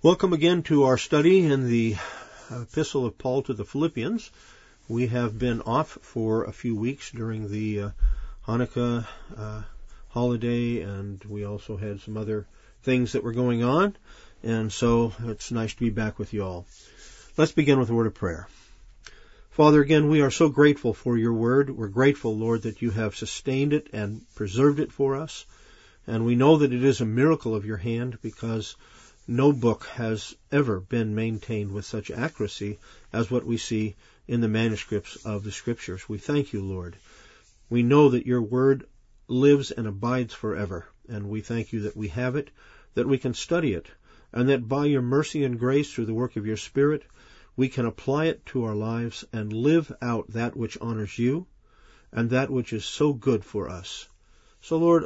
Welcome again to our study in the Epistle of Paul to the Philippians. We have been off for a few weeks during the uh, Hanukkah uh, holiday, and we also had some other things that were going on, and so it's nice to be back with you all. Let's begin with a word of prayer. Father, again, we are so grateful for your word. We're grateful, Lord, that you have sustained it and preserved it for us. And we know that it is a miracle of your hand because no book has ever been maintained with such accuracy as what we see in the manuscripts of the Scriptures. We thank you, Lord. We know that your word lives and abides forever, and we thank you that we have it, that we can study it, and that by your mercy and grace through the work of your Spirit, we can apply it to our lives and live out that which honors you and that which is so good for us. So, Lord,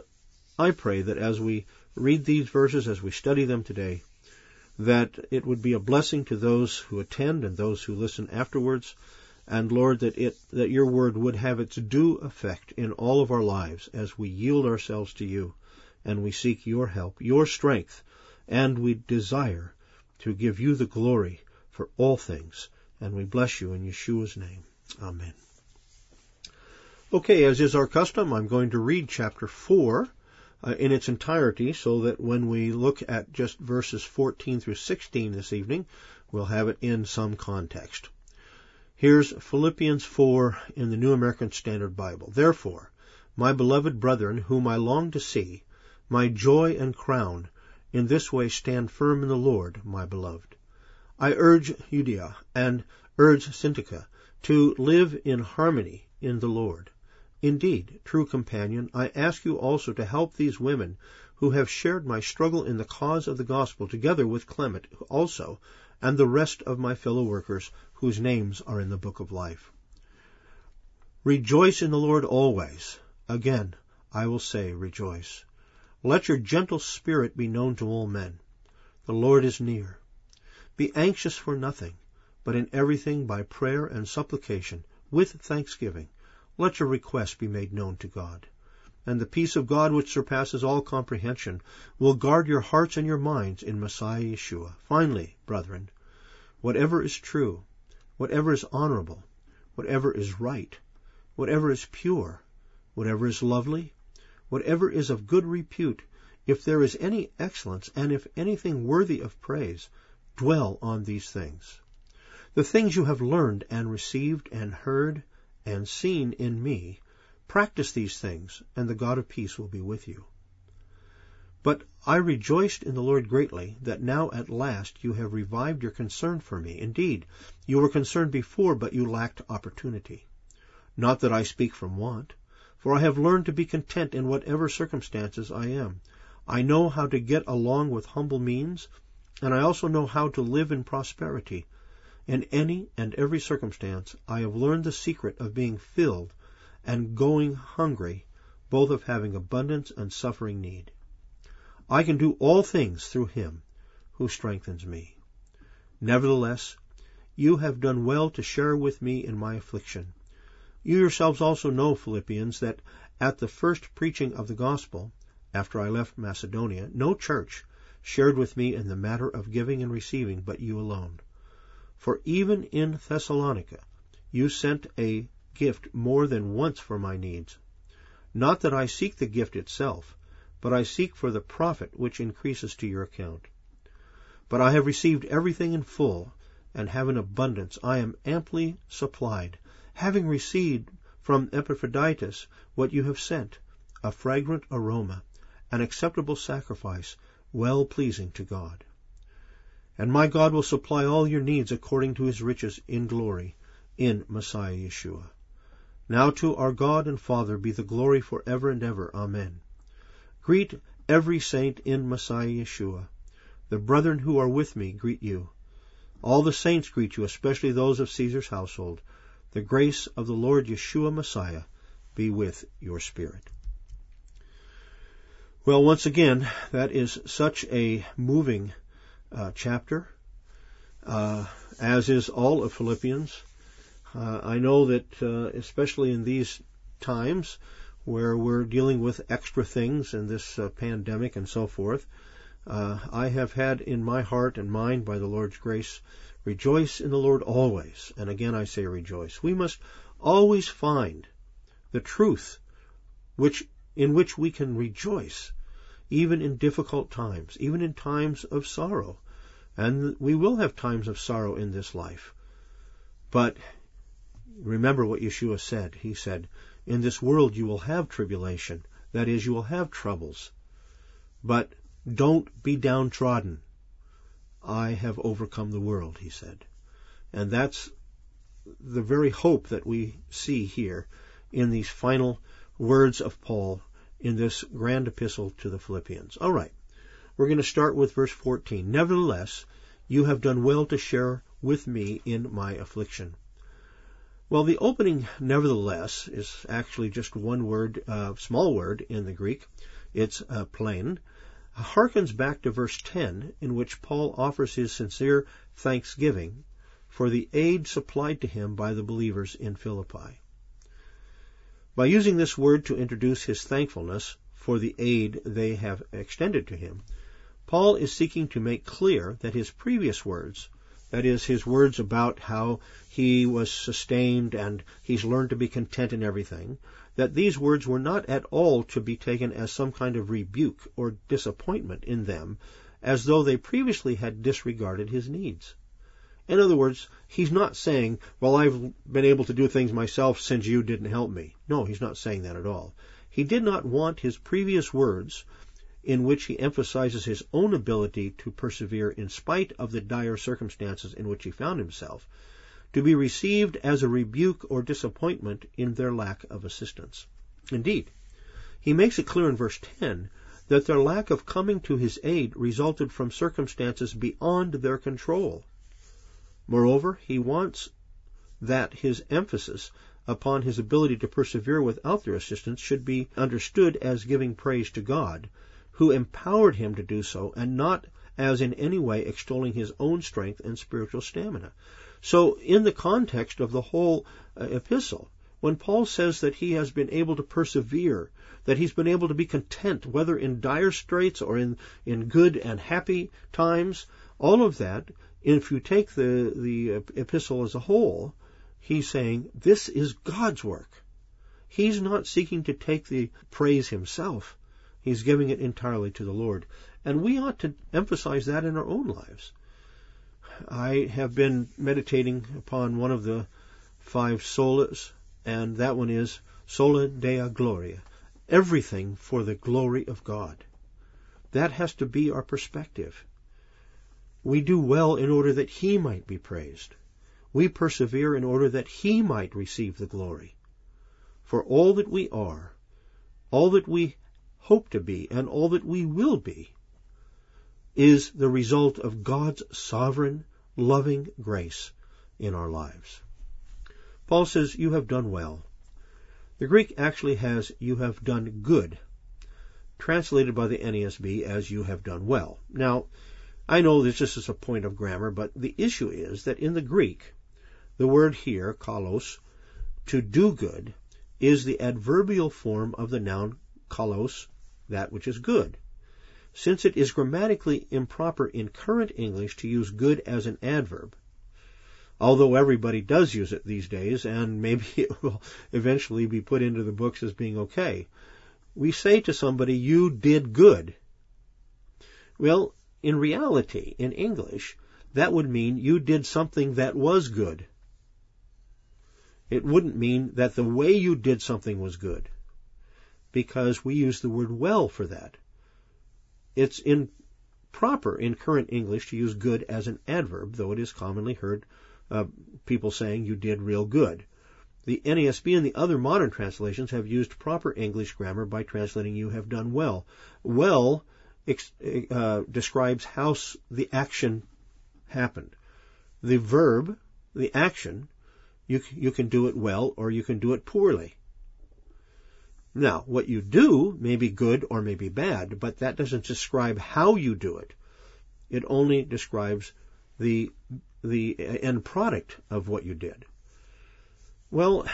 I pray that as we read these verses, as we study them today, that it would be a blessing to those who attend and those who listen afterwards. And Lord, that it, that your word would have its due effect in all of our lives as we yield ourselves to you and we seek your help, your strength, and we desire to give you the glory for all things. And we bless you in Yeshua's name. Amen. Okay, as is our custom, I'm going to read chapter 4 uh, in its entirety so that when we look at just verses 14 through 16 this evening, we'll have it in some context. Here's Philippians 4 in the New American Standard Bible. Therefore, my beloved brethren, whom I long to see, my joy and crown, in this way stand firm in the Lord, my beloved. I urge Euodia and urge Syntyche to live in harmony in the Lord. Indeed, true companion, I ask you also to help these women who have shared my struggle in the cause of the gospel together with Clement also and the rest of my fellow workers whose names are in the book of life. Rejoice in the Lord always. Again, I will say, rejoice. Let your gentle spirit be known to all men. The Lord is near. Be anxious for nothing, but in everything by prayer and supplication, with thanksgiving, let your request be made known to God. And the peace of God, which surpasses all comprehension, will guard your hearts and your minds in Messiah Yeshua. Finally, brethren, whatever is true, whatever is honorable, whatever is right, whatever is pure, whatever is lovely, whatever is of good repute, if there is any excellence, and if anything worthy of praise, dwell on these things. The things you have learned and received and heard and seen in me, practice these things, and the God of peace will be with you. But I rejoiced in the Lord greatly that now at last you have revived your concern for me. Indeed, you were concerned before, but you lacked opportunity. Not that I speak from want, for I have learned to be content in whatever circumstances I am. I know how to get along with humble means, and I also know how to live in prosperity. In any and every circumstance, I have learned the secret of being filled and going hungry, both of having abundance and suffering need. I can do all things through him who strengthens me. Nevertheless, you have done well to share with me in my affliction. You yourselves also know, Philippians, that at the first preaching of the gospel, after I left Macedonia, no church shared with me in the matter of giving and receiving but you alone. For even in Thessalonica you sent a gift more than once for my needs. Not that I seek the gift itself, but I seek for the profit which increases to your account. But I have received everything in full, and have an abundance. I am amply supplied, having received from Epaphroditus what you have sent, a fragrant aroma, an acceptable sacrifice, well pleasing to God. And my God will supply all your needs according to his riches in glory in Messiah Yeshua. Now to our God and Father be the glory for ever and ever. Amen. Greet every saint in Messiah Yeshua. The brethren who are with me greet you. All the saints greet you, especially those of Caesar's household. The grace of the Lord Yeshua Messiah be with your spirit. Well, once again, that is such a moving chapter, uh, as is all of Philippians. Uh, I know that, uh, especially in these times where we're dealing with extra things and this uh, pandemic and so forth, Uh, I have had in my heart and mind, by the Lord's grace, rejoice in the Lord always. And again I say rejoice. We must always find the truth which, in which we can rejoice, even in difficult times, even in times of sorrow. And we will have times of sorrow in this life. But remember what Yeshua said. He said, In this world you will have tribulation. That is, you will have troubles. But don't be downtrodden. I have overcome the world, he said. And that's the very hope that we see here in these final words of Paul in this grand epistle to the Philippians. All right. We're going to start with verse 14. Nevertheless, you have done well to share with me in my affliction. Well, the opening nevertheless is actually just one word, uh, small word in the Greek. It's uh, plain, harkens back to verse 10, in which Paul offers his sincere thanksgiving for the aid supplied to him by the believers in Philippi. By using this word to introduce his thankfulness for the aid they have extended to him, Paul is seeking to make clear that his previous words, that is, his words about how he was sustained and he's learned to be content in everything, that these words were not at all to be taken as some kind of rebuke or disappointment in them, as though they previously had disregarded his needs. In other words, he's not saying, well, I've been able to do things myself since you didn't help me. No, he's not saying that at all. He did not want his previous words, in which he emphasizes his own ability to persevere in spite of the dire circumstances in which he found himself, to be received as a rebuke or disappointment in their lack of assistance. Indeed, he makes it clear in verse 10 that their lack of coming to his aid resulted from circumstances beyond their control. Moreover, he wants that his emphasis upon his ability to persevere without their assistance should be understood as giving praise to God, who empowered him to do so, and not as in any way extolling his own strength and spiritual stamina. So, in the context of the whole uh, epistle, when Paul says that he has been able to persevere, that he's been able to be content, whether in dire straits or in, in good and happy times, all of that, if you take the, the epistle as a whole, he's saying this is God's work. He's not seeking to take the praise himself. He's giving it entirely to the Lord. And we ought to emphasize that in our own lives. I have been meditating upon one of the five solas, and that one is sola Deo gloria. Everything for the glory of God. That has to be our perspective. We do well in order that He might be praised. We persevere in order that He might receive the glory. For all that we are, all that we hope to be, and all that we will be, is the result of God's sovereign, loving grace in our lives. Paul says, You have done well. The Greek actually has, You have done good, translated by the NASB as You have done well. Now, I know this is just a point of grammar, but the issue is that in the Greek, the word here, kalos, to do good, is the adverbial form of the noun kalos, that which is good since it is grammatically improper in current English to use good as an adverb, although everybody does use it these days, and maybe it will eventually be put into the books as being okay. We say to somebody, you did good. Well, in reality, in English, that would mean you did something that was good. It wouldn't mean that the way you did something was good, because we use the word well for that it's improper in current English to use good as an adverb, though it is commonly heard uh, people saying you did real good. The NASB and the other modern translations have used proper English grammar by translating you have done well. Well uh, describes how the action happened. The verb, the action, you, you can do it well or you can do it poorly. Now, what you do may be good or may be bad, but that doesn't describe how you do it. It only describes the, the end product of what you did. Well,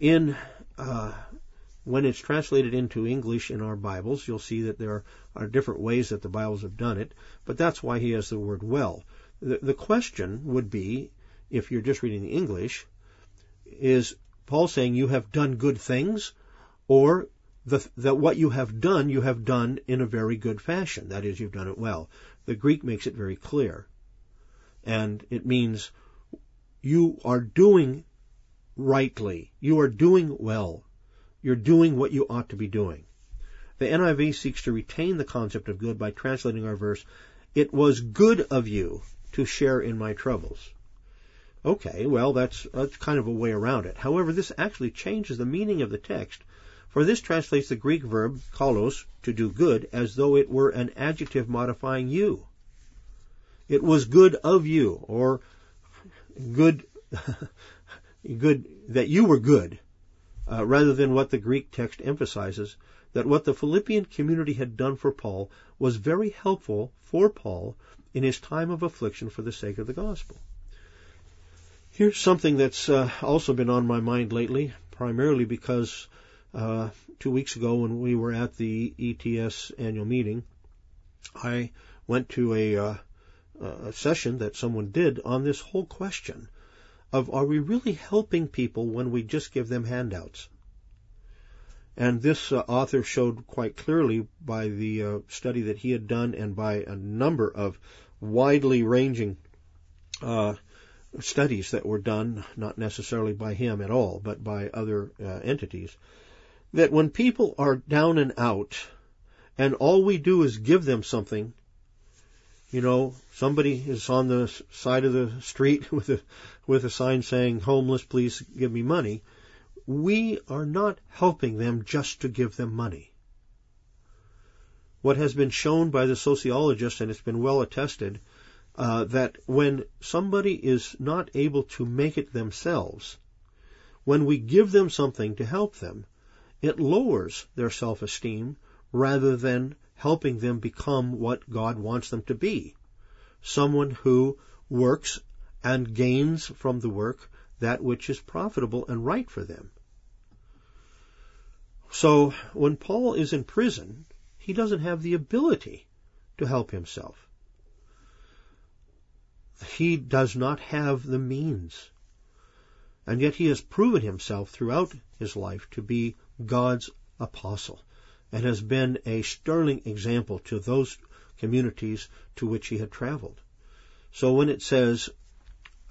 in uh, when it's translated into English in our Bibles, you'll see that there are different ways that the Bibles have done it, but that's why he has the word well. The, the question would be, if you're just reading the English, is Paul saying you have done good things, or that what you have done, you have done in a very good fashion. That is, you've done it well. The Greek makes it very clear. And it means you are doing rightly. You are doing well. You're doing what you ought to be doing. The NIV seeks to retain the concept of good by translating our verse, It was good of you to share in my troubles. Okay, well, that's, that's kind of a way around it. However, this actually changes the meaning of the text, for this translates the Greek verb kalos, to do good, as though it were an adjective modifying you. It was good of you, or good, good, that you were good, uh, rather than what the Greek text emphasizes, that what the Philippian community had done for Paul was very helpful for Paul in his time of affliction for the sake of the gospel. Here's something that's uh, also been on my mind lately, primarily because uh, two weeks ago when we were at the ETS annual meeting, I went to a, uh, a session that someone did on this whole question of are we really helping people when we just give them handouts? And this uh, author showed quite clearly by the uh, study that he had done and by a number of widely ranging uh, studies that were done, not necessarily by him at all, but by other uh, entities, that when people are down and out, and all we do is give them something, you know, somebody is on the side of the street with a with a sign saying "homeless, please give me money," we are not helping them just to give them money. What has been shown by the sociologists, and it's been well attested, uh, that when somebody is not able to make it themselves, when we give them something to help them, it lowers their self-esteem rather than helping them become what God wants them to be. Someone who works and gains from the work that which is profitable and right for them. So when Paul is in prison, he doesn't have the ability to help himself he does not have the means. And yet he has proven himself throughout his life to be God's apostle and has been a sterling example to those communities to which he had traveled. So when it says,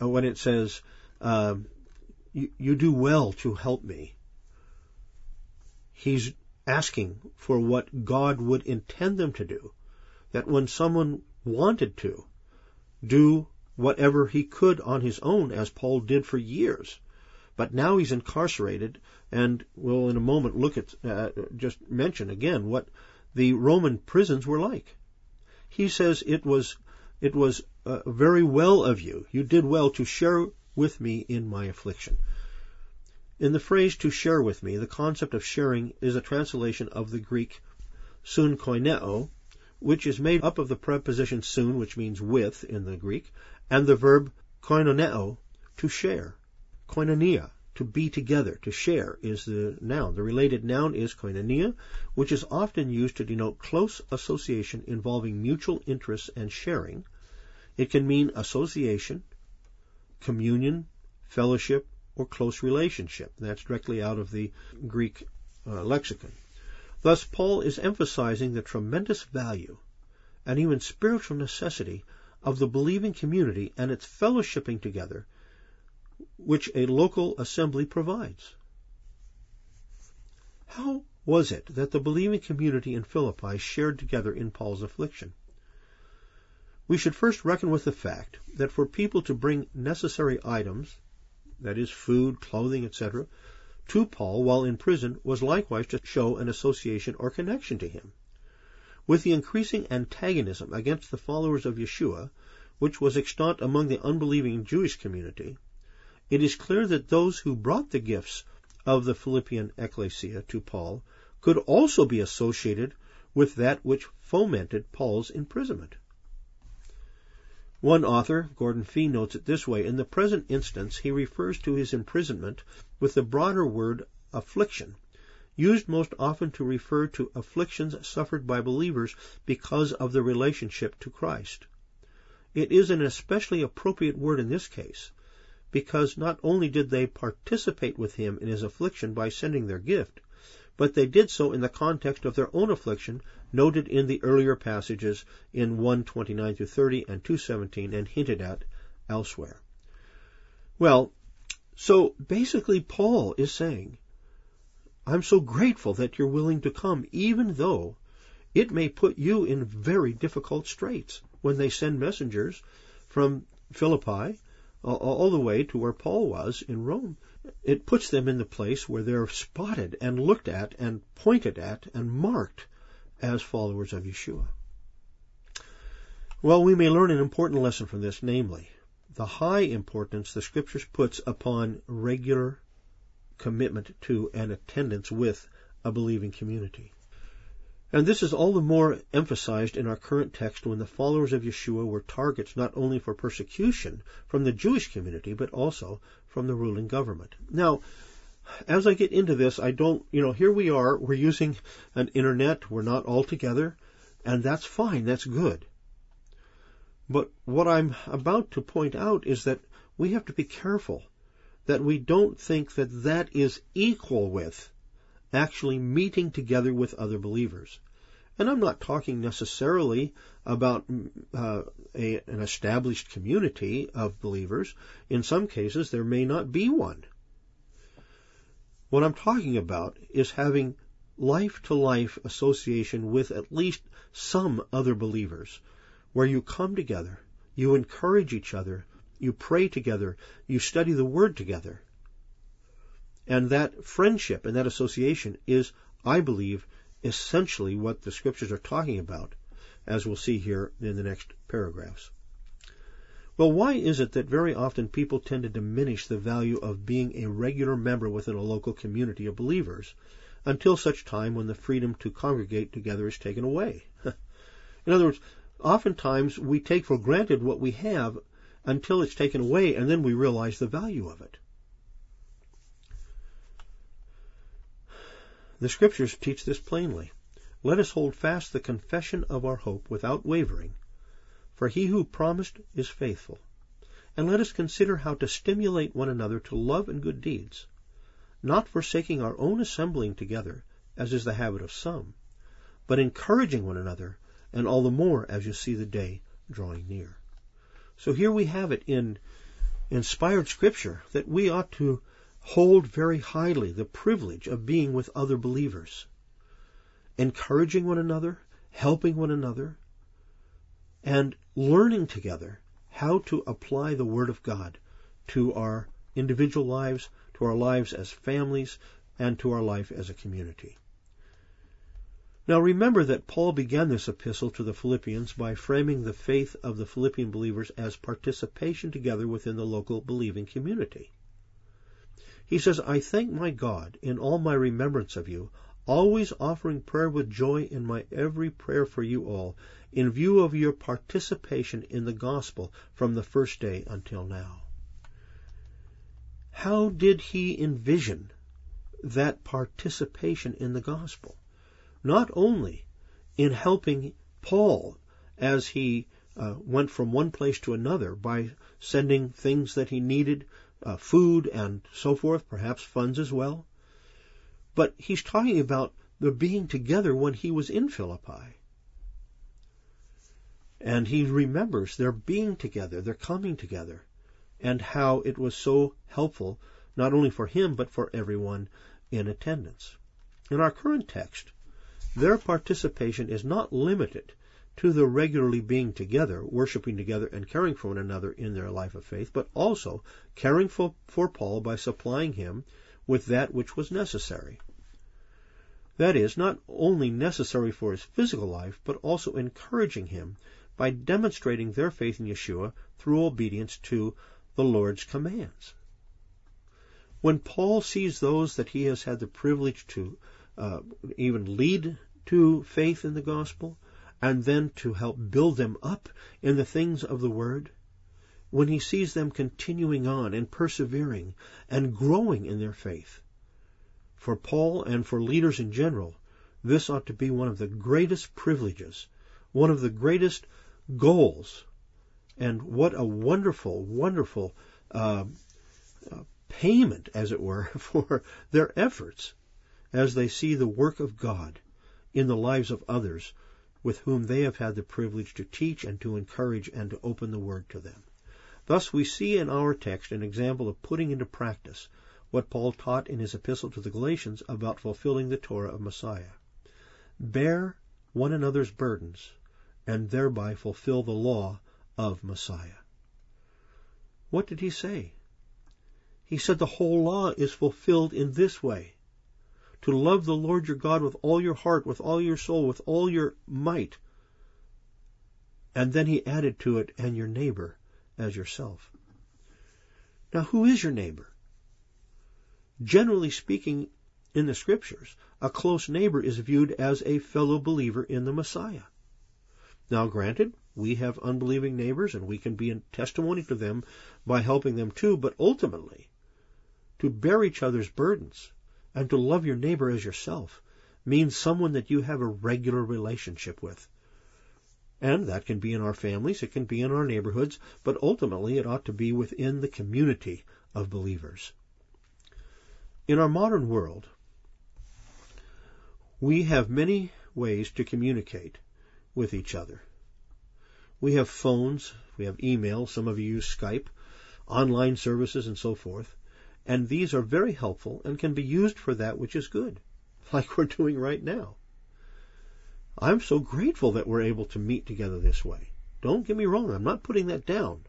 uh, when it says, um, you, you do well to help me, he's asking for what God would intend them to do. That when someone wanted to do whatever he could on his own, as Paul did for years. But now he's incarcerated, and we'll in a moment look at, uh, just mention again what the Roman prisons were like. He says it was, it was uh, very well of you. You did well to share with me in my affliction. In the phrase to share with me, the concept of sharing is a translation of the Greek sun koineo, which is made up of the preposition sun, which means with in the Greek, and the verb koinoneo, to share. Koinonia, to be together, to share, is the noun. The related noun is koinonia, which is often used to denote close association involving mutual interests and sharing. It can mean association, communion, fellowship, or close relationship. That's directly out of the Greek uh, lexicon. Thus, Paul is emphasizing the tremendous value and even spiritual necessity of the believing community and its fellowshipping together, which a local assembly provides. How was it that the believing community in Philippi shared together in Paul's affliction? We should first reckon with the fact that for people to bring necessary items, that is, food, clothing, etc., to Paul while in prison was likewise to show an association or connection to him. With the increasing antagonism against the followers of Yeshua, which was extant among the unbelieving Jewish community, it is clear that those who brought the gifts of the Philippian ecclesia to Paul could also be associated with that which fomented Paul's imprisonment. One author, Gordon Fee, notes it this way. In the present instance, he refers to his imprisonment with the broader word affliction, used most often to refer to afflictions suffered by believers because of their relationship to Christ. It is an especially appropriate word in this case, because not only did they participate with him in his affliction by sending their gift, but they did so in the context of their own affliction noted in the earlier passages in 129 through 30 and 217 and hinted at elsewhere. Well, so basically Paul is saying, I'm so grateful that you're willing to come, even though it may put you in very difficult straits when they send messengers from Philippi all the way to where Paul was in Rome. It puts them in the place where they're spotted and looked at and pointed at and marked as followers of Yeshua. Well, we may learn an important lesson from this, namely, the high importance the Scriptures puts upon regular commitment to and attendance with a believing community. And this is all the more emphasized in our current text when the followers of Yeshua were targets not only for persecution from the Jewish community, but also from the ruling government. Now, as I get into this, I don't, you know, here we are, we're using an internet, we're not all together, and that's fine, that's good. But what I'm about to point out is that we have to be careful that we don't think that that is equal with actually meeting together with other believers. And I'm not talking necessarily about uh, a, an established community of believers. In some cases, there may not be one. What I'm talking about is having life to life association with at least some other believers, where you come together, you encourage each other, you pray together, you study the Word together. And that friendship and that association is, I believe, essentially what the scriptures are talking about, as we'll see here in the next paragraphs. Well, why is it that very often people tend to diminish the value of being a regular member within a local community of believers until such time when the freedom to congregate together is taken away? in other words, oftentimes we take for granted what we have until it's taken away and then we realize the value of it. The Scriptures teach this plainly. Let us hold fast the confession of our hope without wavering, for he who promised is faithful. And let us consider how to stimulate one another to love and good deeds, not forsaking our own assembling together, as is the habit of some, but encouraging one another, and all the more as you see the day drawing near. So here we have it in inspired scripture that we ought to hold very highly the privilege of being with other believers, encouraging one another, helping one another, and learning together how to apply the Word of God to our individual lives, to our lives as families, and to our life as a community. Now remember that Paul began this epistle to the Philippians by framing the faith of the Philippian believers as participation together within the local believing community. He says, I thank my God in all my remembrance of you, always offering prayer with joy in my every prayer for you all, in view of your participation in the gospel from the first day until now. How did he envision that participation in the gospel? Not only in helping Paul as he uh, went from one place to another by sending things that he needed uh, food and so forth, perhaps funds as well. But he's talking about the being together when he was in Philippi. And he remembers their being together, their coming together, and how it was so helpful, not only for him, but for everyone in attendance. In our current text, their participation is not limited to the regularly being together, worshiping together, and caring for one another in their life of faith, but also caring for, for Paul by supplying him with that which was necessary. That is, not only necessary for his physical life, but also encouraging him by demonstrating their faith in Yeshua through obedience to the Lord's commands. When Paul sees those that he has had the privilege to uh, even lead to faith in the gospel, and then to help build them up in the things of the Word, when he sees them continuing on and persevering and growing in their faith, for Paul and for leaders in general, this ought to be one of the greatest privileges, one of the greatest goals. And what a wonderful, wonderful uh, uh, payment, as it were, for their efforts as they see the work of God in the lives of others with whom they have had the privilege to teach and to encourage and to open the Word to them. Thus, we see in our text an example of putting into practice what Paul taught in his epistle to the Galatians about fulfilling the Torah of Messiah. Bear one another's burdens, and thereby fulfill the law of Messiah. What did he say? He said the whole law is fulfilled in this way to love the Lord your God with all your heart, with all your soul, with all your might. And then he added to it, and your neighbor as yourself. Now, who is your neighbor? Generally speaking, in the scriptures, a close neighbor is viewed as a fellow believer in the Messiah. Now, granted, we have unbelieving neighbors and we can be a testimony to them by helping them too, but ultimately, to bear each other's burdens and to love your neighbor as yourself means someone that you have a regular relationship with. And that can be in our families, it can be in our neighborhoods, but ultimately it ought to be within the community of believers. In our modern world, we have many ways to communicate with each other. We have phones, we have email, some of you use Skype, online services, and so forth and these are very helpful and can be used for that which is good, like we're doing right now. I'm so grateful that we're able to meet together this way. Don't get me wrong, I'm not putting that down.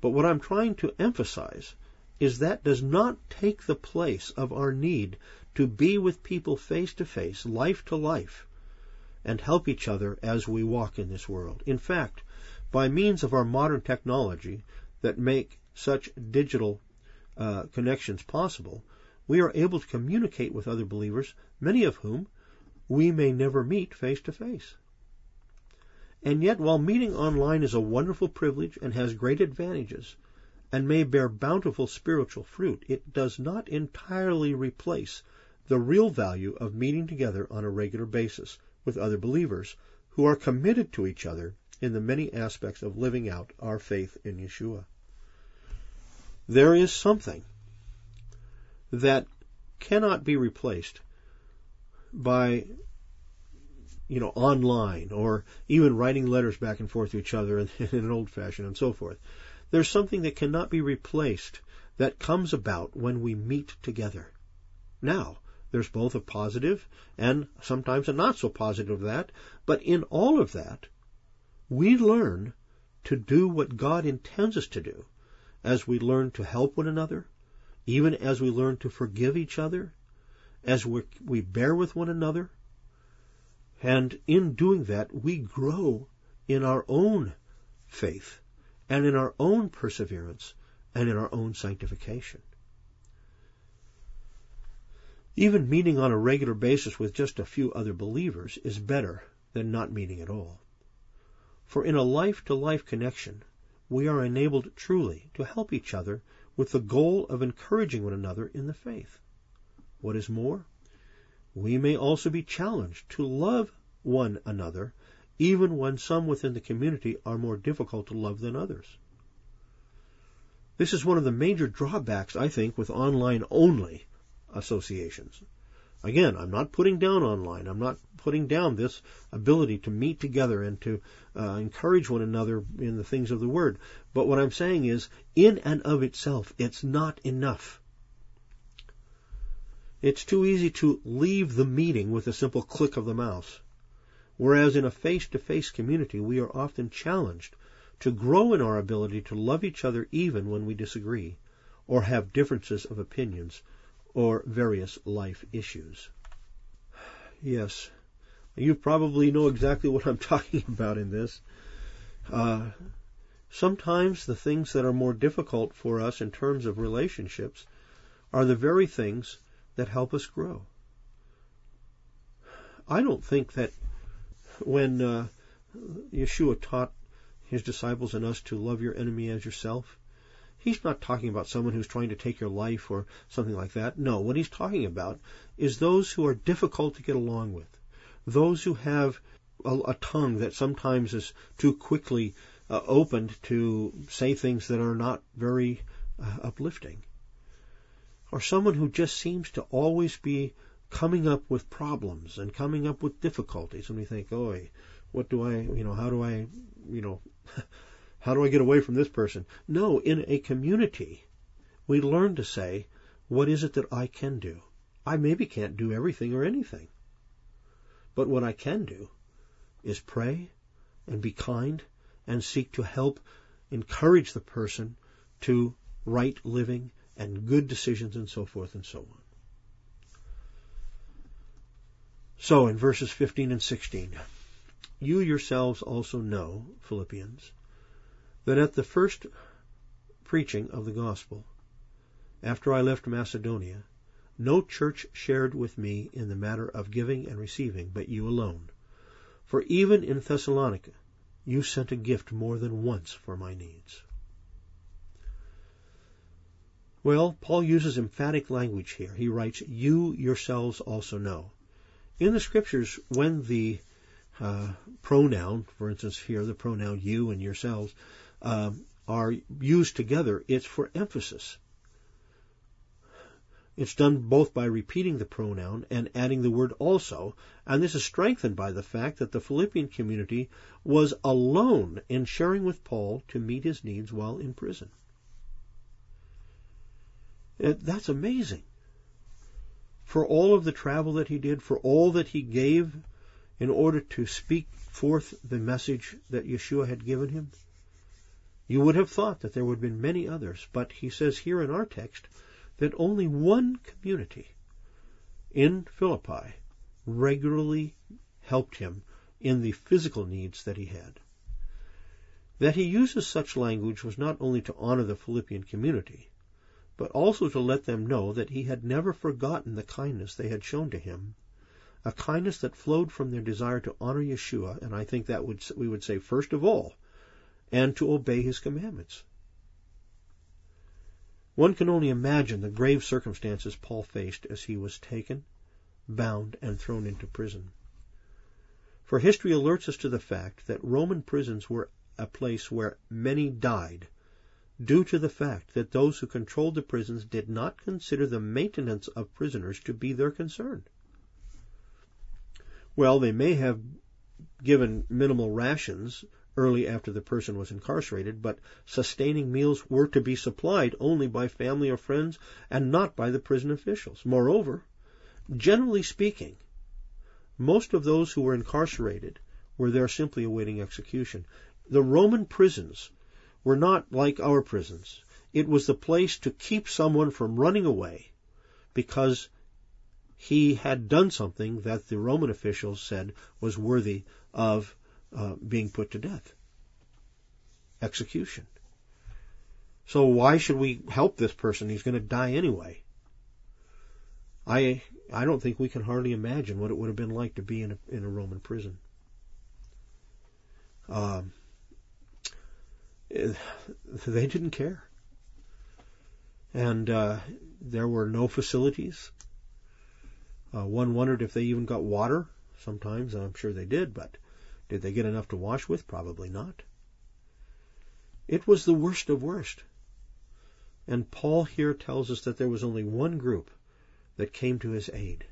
But what I'm trying to emphasize is that does not take the place of our need to be with people face to face, life to life, and help each other as we walk in this world. In fact, by means of our modern technology that make such digital uh, connections possible, we are able to communicate with other believers, many of whom we may never meet face to face. And yet, while meeting online is a wonderful privilege and has great advantages, and may bear bountiful spiritual fruit, it does not entirely replace the real value of meeting together on a regular basis with other believers who are committed to each other in the many aspects of living out our faith in Yeshua there is something that cannot be replaced by you know online or even writing letters back and forth to each other in, an old fashion and so forth. There's something that cannot be replaced that comes about when we meet together. Now there's both a positive and sometimes a not so positive of that but in all of that we learn to do what God intends us to do as we learn to help one another, even as we learn to forgive each other, as we, we bear with one another. And in doing that, we grow in our own faith and in our own perseverance and in our own sanctification. Even meeting on a regular basis with just a few other believers is better than not meeting at all. For in a life to life connection, we are enabled truly to help each other with the goal of encouraging one another in the faith. What is more, we may also be challenged to love one another even when some within the community are more difficult to love than others. This is one of the major drawbacks, I think, with online only associations. Again, I'm not putting down online. I'm not putting down this ability to meet together and to uh, encourage one another in the things of the Word. But what I'm saying is, in and of itself, it's not enough. It's too easy to leave the meeting with a simple click of the mouse. Whereas in a face-to-face community, we are often challenged to grow in our ability to love each other even when we disagree or have differences of opinions or various life issues. Yes, you probably know exactly what I'm talking about in this. Uh, sometimes the things that are more difficult for us in terms of relationships are the very things that help us grow. I don't think that when uh, Yeshua taught his disciples and us to love your enemy as yourself, He's not talking about someone who's trying to take your life or something like that. No, what he's talking about is those who are difficult to get along with, those who have a, a tongue that sometimes is too quickly uh, opened to say things that are not very uh, uplifting, or someone who just seems to always be coming up with problems and coming up with difficulties, and we think, oh, what do I, you know, how do I, you know, how do I get away from this person? No, in a community, we learn to say, what is it that I can do? I maybe can't do everything or anything. But what I can do is pray and be kind and seek to help encourage the person to right living and good decisions and so forth and so on. So in verses 15 and 16, you yourselves also know, Philippians, that at the first preaching of the gospel, after I left Macedonia, no church shared with me in the matter of giving and receiving, but you alone. For even in Thessalonica, you sent a gift more than once for my needs. Well, Paul uses emphatic language here. He writes, You yourselves also know. In the scriptures, when the uh, pronoun, for instance, here, the pronoun you and yourselves, uh, are used together, it's for emphasis. It's done both by repeating the pronoun and adding the word also, and this is strengthened by the fact that the Philippian community was alone in sharing with Paul to meet his needs while in prison. That's amazing. For all of the travel that he did, for all that he gave in order to speak forth the message that Yeshua had given him, you would have thought that there would have been many others, but he says here in our text that only one community in Philippi regularly helped him in the physical needs that he had. That he uses such language was not only to honor the Philippian community, but also to let them know that he had never forgotten the kindness they had shown to him, a kindness that flowed from their desire to honor Yeshua, and I think that would we would say first of all, and to obey his commandments. One can only imagine the grave circumstances Paul faced as he was taken, bound, and thrown into prison. For history alerts us to the fact that Roman prisons were a place where many died due to the fact that those who controlled the prisons did not consider the maintenance of prisoners to be their concern. Well, they may have given minimal rations early after the person was incarcerated, but sustaining meals were to be supplied only by family or friends and not by the prison officials. Moreover, generally speaking, most of those who were incarcerated were there simply awaiting execution. The Roman prisons were not like our prisons. It was the place to keep someone from running away because he had done something that the Roman officials said was worthy of uh, being put to death. Execution. So why should we help this person? He's going to die anyway. I I don't think we can hardly imagine what it would have been like to be in a in a Roman prison. Um, they didn't care, and uh, there were no facilities. Uh, one wondered if they even got water. Sometimes I'm sure they did, but did they get enough to wash with? Probably not. It was the worst of worst. And Paul here tells us that there was only one group that came to his aid.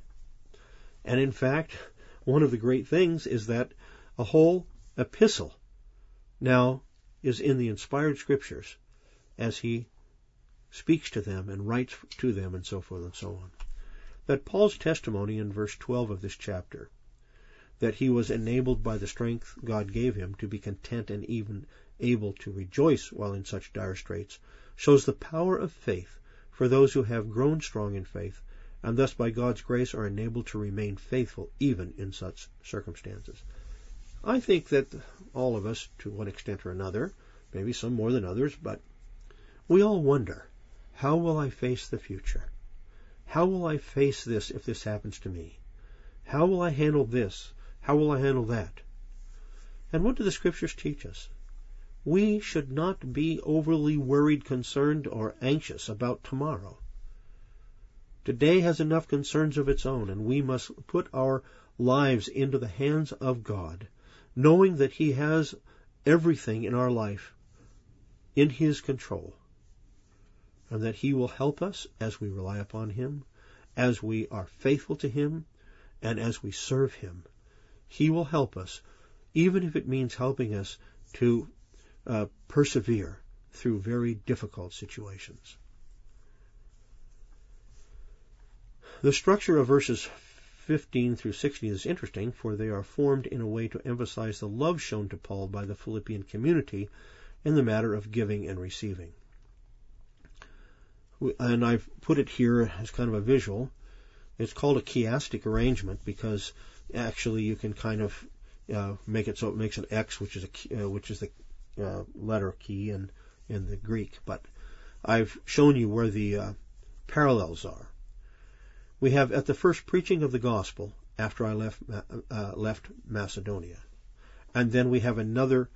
And in fact, one of the great things is that a whole epistle now is in the inspired scriptures as he speaks to them and writes to them and so forth and so on. That Paul's testimony in verse 12 of this chapter that he was enabled by the strength God gave him to be content and even able to rejoice while in such dire straits, shows the power of faith for those who have grown strong in faith, and thus by God's grace are enabled to remain faithful even in such circumstances. I think that all of us, to one extent or another, maybe some more than others, but we all wonder, how will I face the future? How will I face this if this happens to me? How will I handle this how will I handle that? And what do the scriptures teach us? we should not be overly worried, concerned, or anxious about tomorrow. Today has enough concerns of its own, and we must put our lives into the hands of God, knowing that He has everything in our life in His control, and that He will help us as we rely upon Him, as we are faithful to Him, and as we serve Him. He will help us, even if it means helping us to uh, persevere through very difficult situations. The structure of verses 15 through 16 is interesting, for they are formed in a way to emphasize the love shown to Paul by the Philippian community in the matter of giving and receiving. And I've put it here as kind of a visual. It's called a chiastic arrangement because actually you can kind of uh, make it so it makes an X, which is a uh, which is the uh, letter chi in in the Greek. But I've shown you where the uh, parallels are. We have at the first preaching of the gospel after I left uh, left Macedonia, and then we have another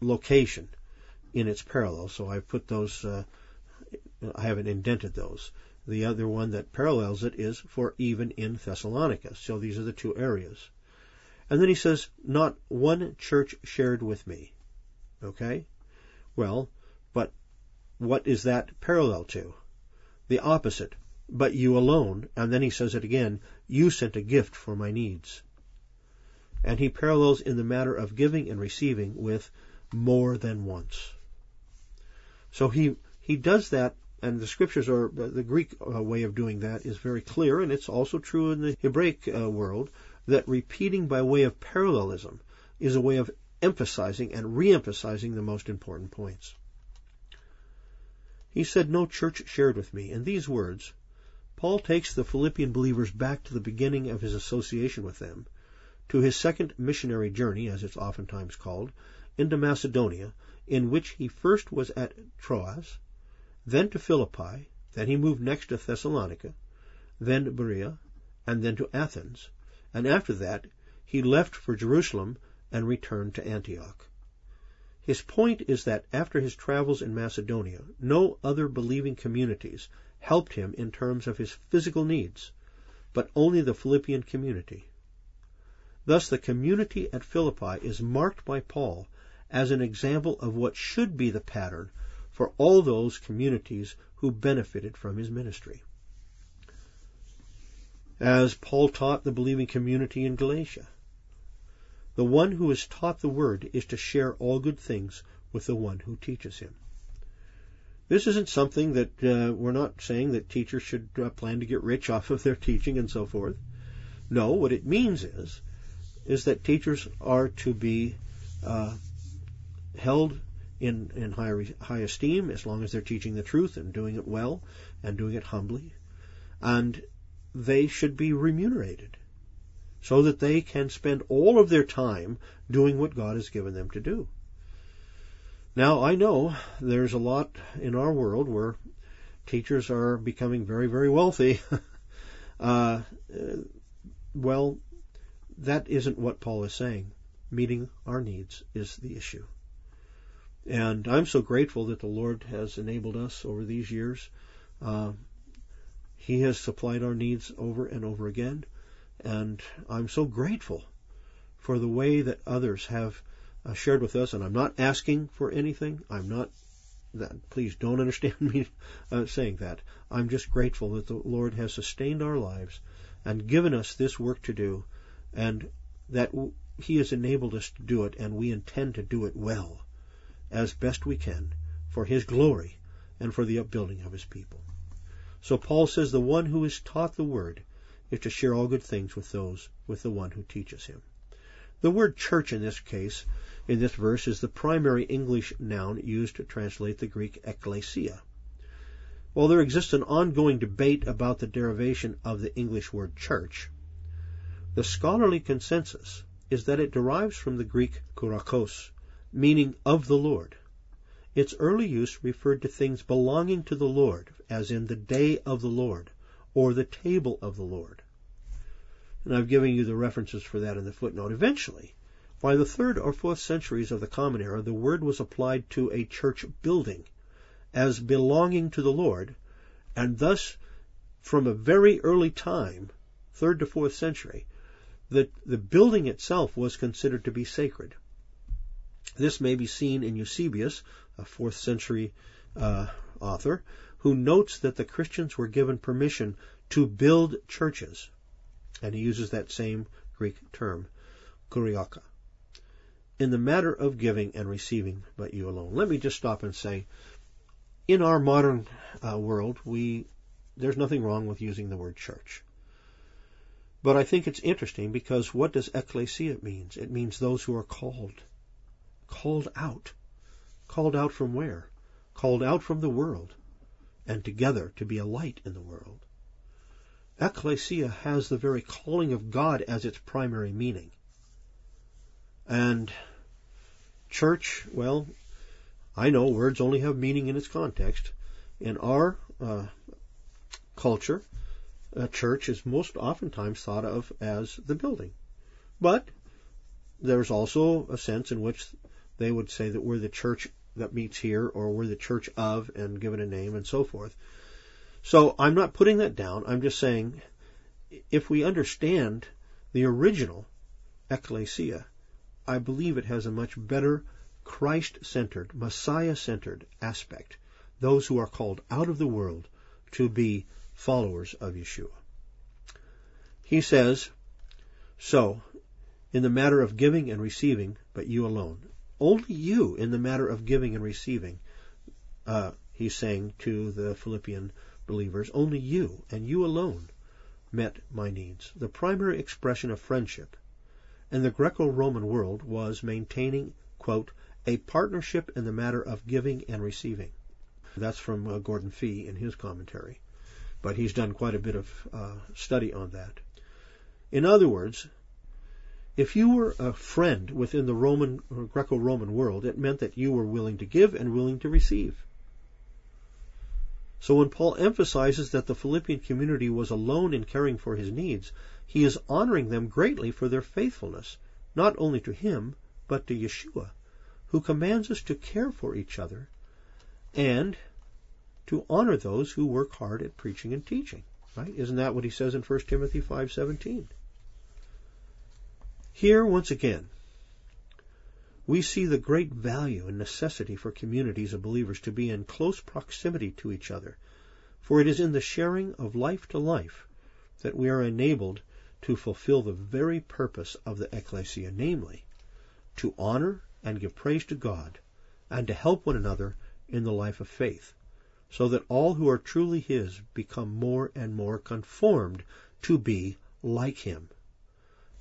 location in its parallel. So I've put those. Uh, I haven't indented those. The other one that parallels it is for even in Thessalonica. So these are the two areas. And then he says, not one church shared with me. Okay? Well, but what is that parallel to? The opposite. But you alone, and then he says it again, you sent a gift for my needs. And he parallels in the matter of giving and receiving with more than once. So he, he does that and the scriptures are the Greek uh, way of doing that is very clear, and it's also true in the Hebraic uh, world that repeating by way of parallelism is a way of emphasizing and re-emphasizing the most important points. He said, No church shared with me. In these words, Paul takes the Philippian believers back to the beginning of his association with them, to his second missionary journey, as it's oftentimes called, into Macedonia, in which he first was at Troas, then to Philippi, then he moved next to Thessalonica, then to Berea, and then to Athens, and after that he left for Jerusalem and returned to Antioch. His point is that after his travels in Macedonia, no other believing communities helped him in terms of his physical needs, but only the Philippian community. Thus, the community at Philippi is marked by Paul as an example of what should be the pattern for all those communities who benefited from his ministry. As Paul taught the believing community in Galatia, the one who is taught the word is to share all good things with the one who teaches him. This isn't something that uh, we're not saying that teachers should uh, plan to get rich off of their teaching and so forth. No, what it means is is that teachers are to be uh, held in, in high, high esteem as long as they're teaching the truth and doing it well and doing it humbly. And they should be remunerated so that they can spend all of their time doing what God has given them to do. Now, I know there's a lot in our world where teachers are becoming very, very wealthy. uh, well, that isn't what Paul is saying. Meeting our needs is the issue. And I'm so grateful that the Lord has enabled us over these years. Uh, he has supplied our needs over and over again. And I'm so grateful for the way that others have uh, shared with us. And I'm not asking for anything. I'm not that. Please don't understand me uh, saying that. I'm just grateful that the Lord has sustained our lives and given us this work to do, and that He has enabled us to do it, and we intend to do it well as best we can for his glory and for the upbuilding of his people. So Paul says the one who is taught the word is to share all good things with those with the one who teaches him. The word church in this case, in this verse, is the primary English noun used to translate the Greek ekklesia. While there exists an ongoing debate about the derivation of the English word church, the scholarly consensus is that it derives from the Greek kuriakos, meaning of the Lord. Its early use referred to things belonging to the Lord, as in the day of the Lord, or the table of the Lord. And I've given you the references for that in the footnote. Eventually, By the third or fourth centuries of the Common Era, the word was applied to a church building as belonging to the Lord, and thus from a very early time, third to fourth century, that the building itself was considered to be sacred. This may be seen in Eusebius, a fourth century uh, author, who notes that the Christians were given permission to build churches. And he uses that same Greek term, kuriaka. In the matter of giving and receiving, but you alone. Let me just stop and say, in our modern uh, world, we there's nothing wrong with using the word church. But I think it's interesting because what does ecclesia means? It means those who are called. Called out. Called out from where? Called out from the world and together to be a light in the world. Ecclesia has the very calling of God as its primary meaning. And church, well, I know words only have meaning in its context. In our uh, culture, a church is most oftentimes thought of as the building. But there's also a sense in which they would say that we're the church that meets here or we're the church of and give it a name and so forth. So I'm not putting that down. I'm just saying if we understand the original ecclesia, I believe it has a much better Christ-centered, Messiah-centered aspect. Those who are called out of the world to be followers of Yeshua. He says, So, in the matter of giving and receiving, but you alone. Only you in the matter of giving and receiving, uh, he's saying to the Philippian believers, only you and you alone met my needs. The primary expression of friendship in the Greco-Roman world was maintaining, quote, a partnership in the matter of giving and receiving. That's from uh, Gordon Fee in his commentary but he's done quite a bit of uh, study on that. In other words, if you were a friend within the Roman or Greco-Roman world, it meant that you were willing to give and willing to receive. So when Paul emphasizes that the Philippian community was alone in caring for his needs, he is honoring them greatly for their faithfulness, not only to him, but to Yeshua, who commands us to care for each other and to honor those who work hard at preaching and teaching. Right? Isn't that what he says in 1 Timothy 5:17? Here once again, we see the great value and necessity for communities of believers to be in close proximity to each other, for it is in the sharing of life to life that we are enabled to fulfill the very purpose of the ecclesia, namely, to honor and give praise to God, and to help one another in the life of faith, so that all who are truly His become more and more conformed to be like Him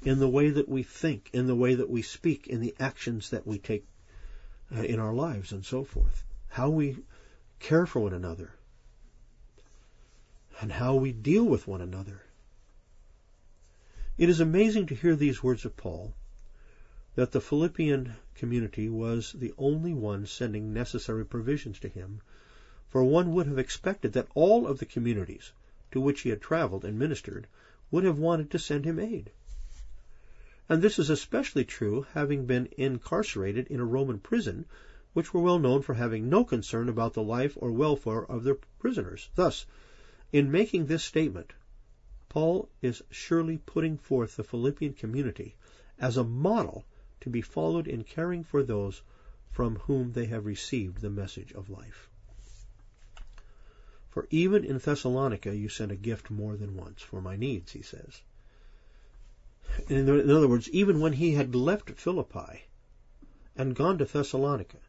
in the way that we think, in the way that we speak, in the actions that we take uh, in our lives, and so forth. How we care for one another, and how we deal with one another. It is amazing to hear these words of Paul that the Philippian community was the only one sending necessary provisions to him for one would have expected that all of the communities to which he had traveled and ministered would have wanted to send him aid. And this is especially true having been incarcerated in a Roman prison, which were well known for having no concern about the life or welfare of their prisoners. Thus, in making this statement, Paul is surely putting forth the Philippian community as a model to be followed in caring for those from whom they have received the message of life. For even in Thessalonica you sent a gift more than once for my needs, he says. In other words, even when he had left Philippi and gone to Thessalonica,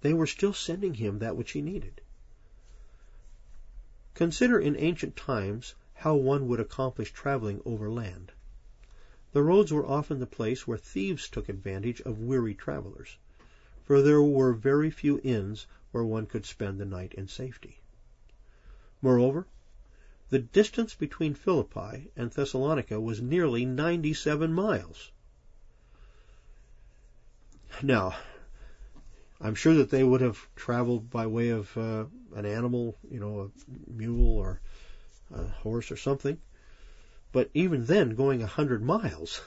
they were still sending him that which he needed. Consider in ancient times how one would accomplish traveling over land. The roads were often the place where thieves took advantage of weary travelers, for there were very few inns where one could spend the night in safety. Moreover, the distance between Philippi and Thessalonica was nearly 97 miles. Now, I'm sure that they would have traveled by way of uh, an animal, you know, a mule or a horse or something. But even then, going a hundred miles,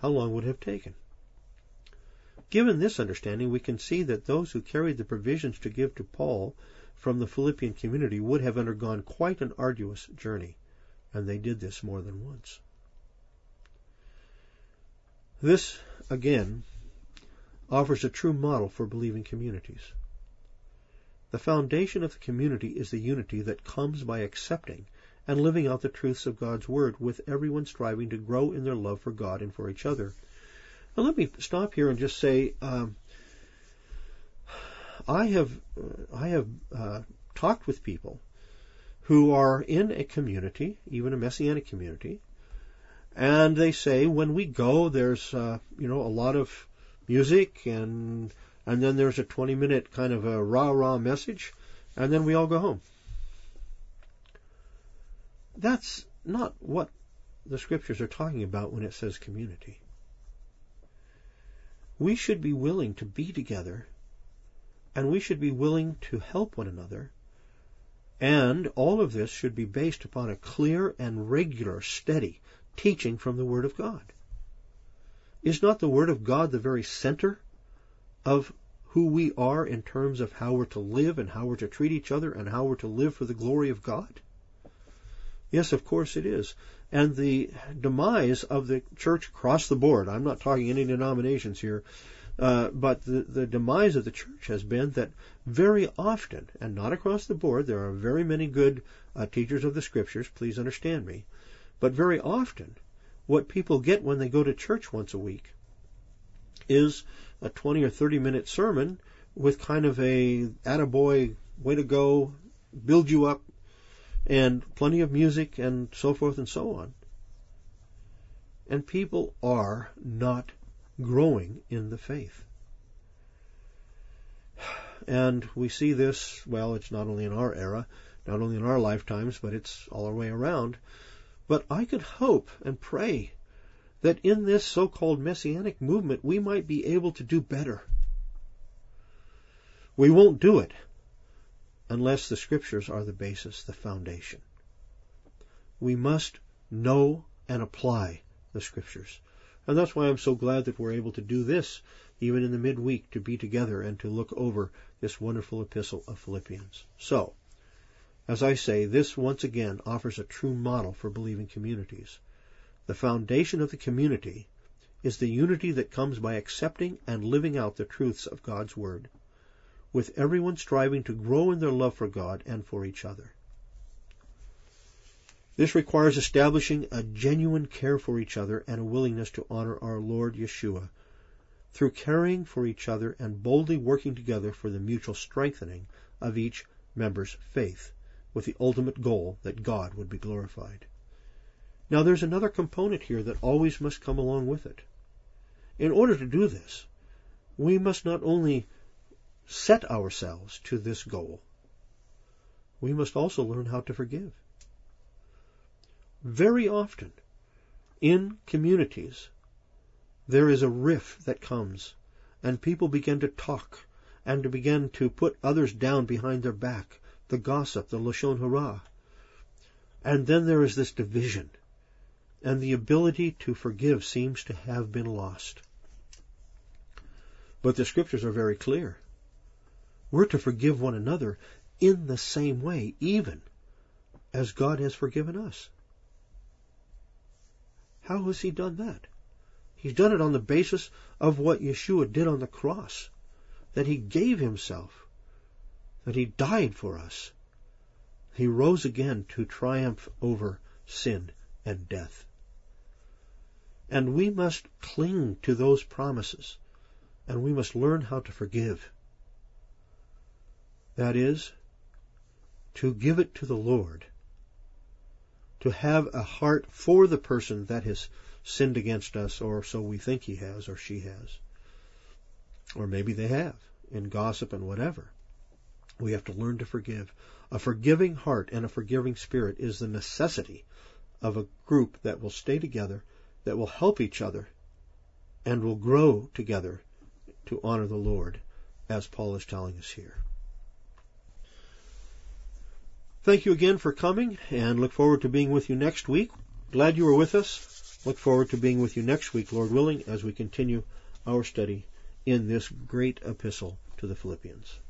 how long would it have taken? Given this understanding, we can see that those who carried the provisions to give to Paul from the Philippian community would have undergone quite an arduous journey, and they did this more than once. This, again, offers a true model for believing communities. The foundation of the community is the unity that comes by accepting and living out the truths of God's Word, with everyone striving to grow in their love for God and for each other. Now, let me stop here and just say, um, I have I have uh, talked with people who are in a community, even a messianic community, and they say when we go, there's uh, you know a lot of music and and then there's a 20 minute kind of a rah rah message, and then we all go home. That's not what the scriptures are talking about when it says community. We should be willing to be together, and we should be willing to help one another, and all of this should be based upon a clear and regular, steady teaching from the Word of God. Is not the Word of God the very center of who we are in terms of how we're to live and how we're to treat each other and how we're to live for the glory of God? Yes, of course it is. And the demise of the church across the board, I'm not talking any denominations here, uh, but the, the demise of the church has been that very often, and not across the board, there are very many good uh, teachers of the scriptures, please understand me, but very often, what people get when they go to church once a week is a 20 or 30 minute sermon with kind of a attaboy, way to go, build you up, and plenty of music and so forth and so on. And people are not growing in the faith. And we see this, well, it's not only in our era, not only in our lifetimes, but it's all our way around. But I could hope and pray that in this so-called messianic movement we might be able to do better. We won't do it unless the scriptures are the basis, the foundation. We must know and apply the scriptures. And that's why I'm so glad that we're able to do this even in the midweek to be together and to look over this wonderful epistle of Philippians. So, as I say, this once again offers a true model for believing communities. The foundation of the community is the unity that comes by accepting and living out the truths of God's Word, with everyone striving to grow in their love for God and for each other. This requires establishing a genuine care for each other and a willingness to honor our Lord Yeshua through caring for each other and boldly working together for the mutual strengthening of each member's faith, with the ultimate goal that God would be glorified. Now there's another component here that always must come along with it. In order to do this, we must not only set ourselves to this goal, we must also learn how to forgive. Very often, in communities, there is a rift that comes, and people begin to talk and to begin to put others down behind their back, the gossip, the lashon hara. And then there is this division and the ability to forgive seems to have been lost. But the scriptures are very clear. We're to forgive one another in the same way, even as God has forgiven us. How has He done that? He's done it on the basis of what Yeshua did on the cross, that He gave Himself, that He died for us. He rose again to triumph over sin and death. And we must cling to those promises. And we must learn how to forgive. That is, to give it to the Lord. To have a heart for the person that has sinned against us, or so we think he has or she has. Or maybe they have, in gossip and whatever. We have to learn to forgive. A forgiving heart and a forgiving spirit is the necessity of a group that will stay together that will help each other and will grow together to honor the Lord, as Paul is telling us here. Thank you again for coming and look forward to being with you next week. Glad you were with us. Look forward to being with you next week, Lord willing, as we continue our study in this great epistle to the Philippians.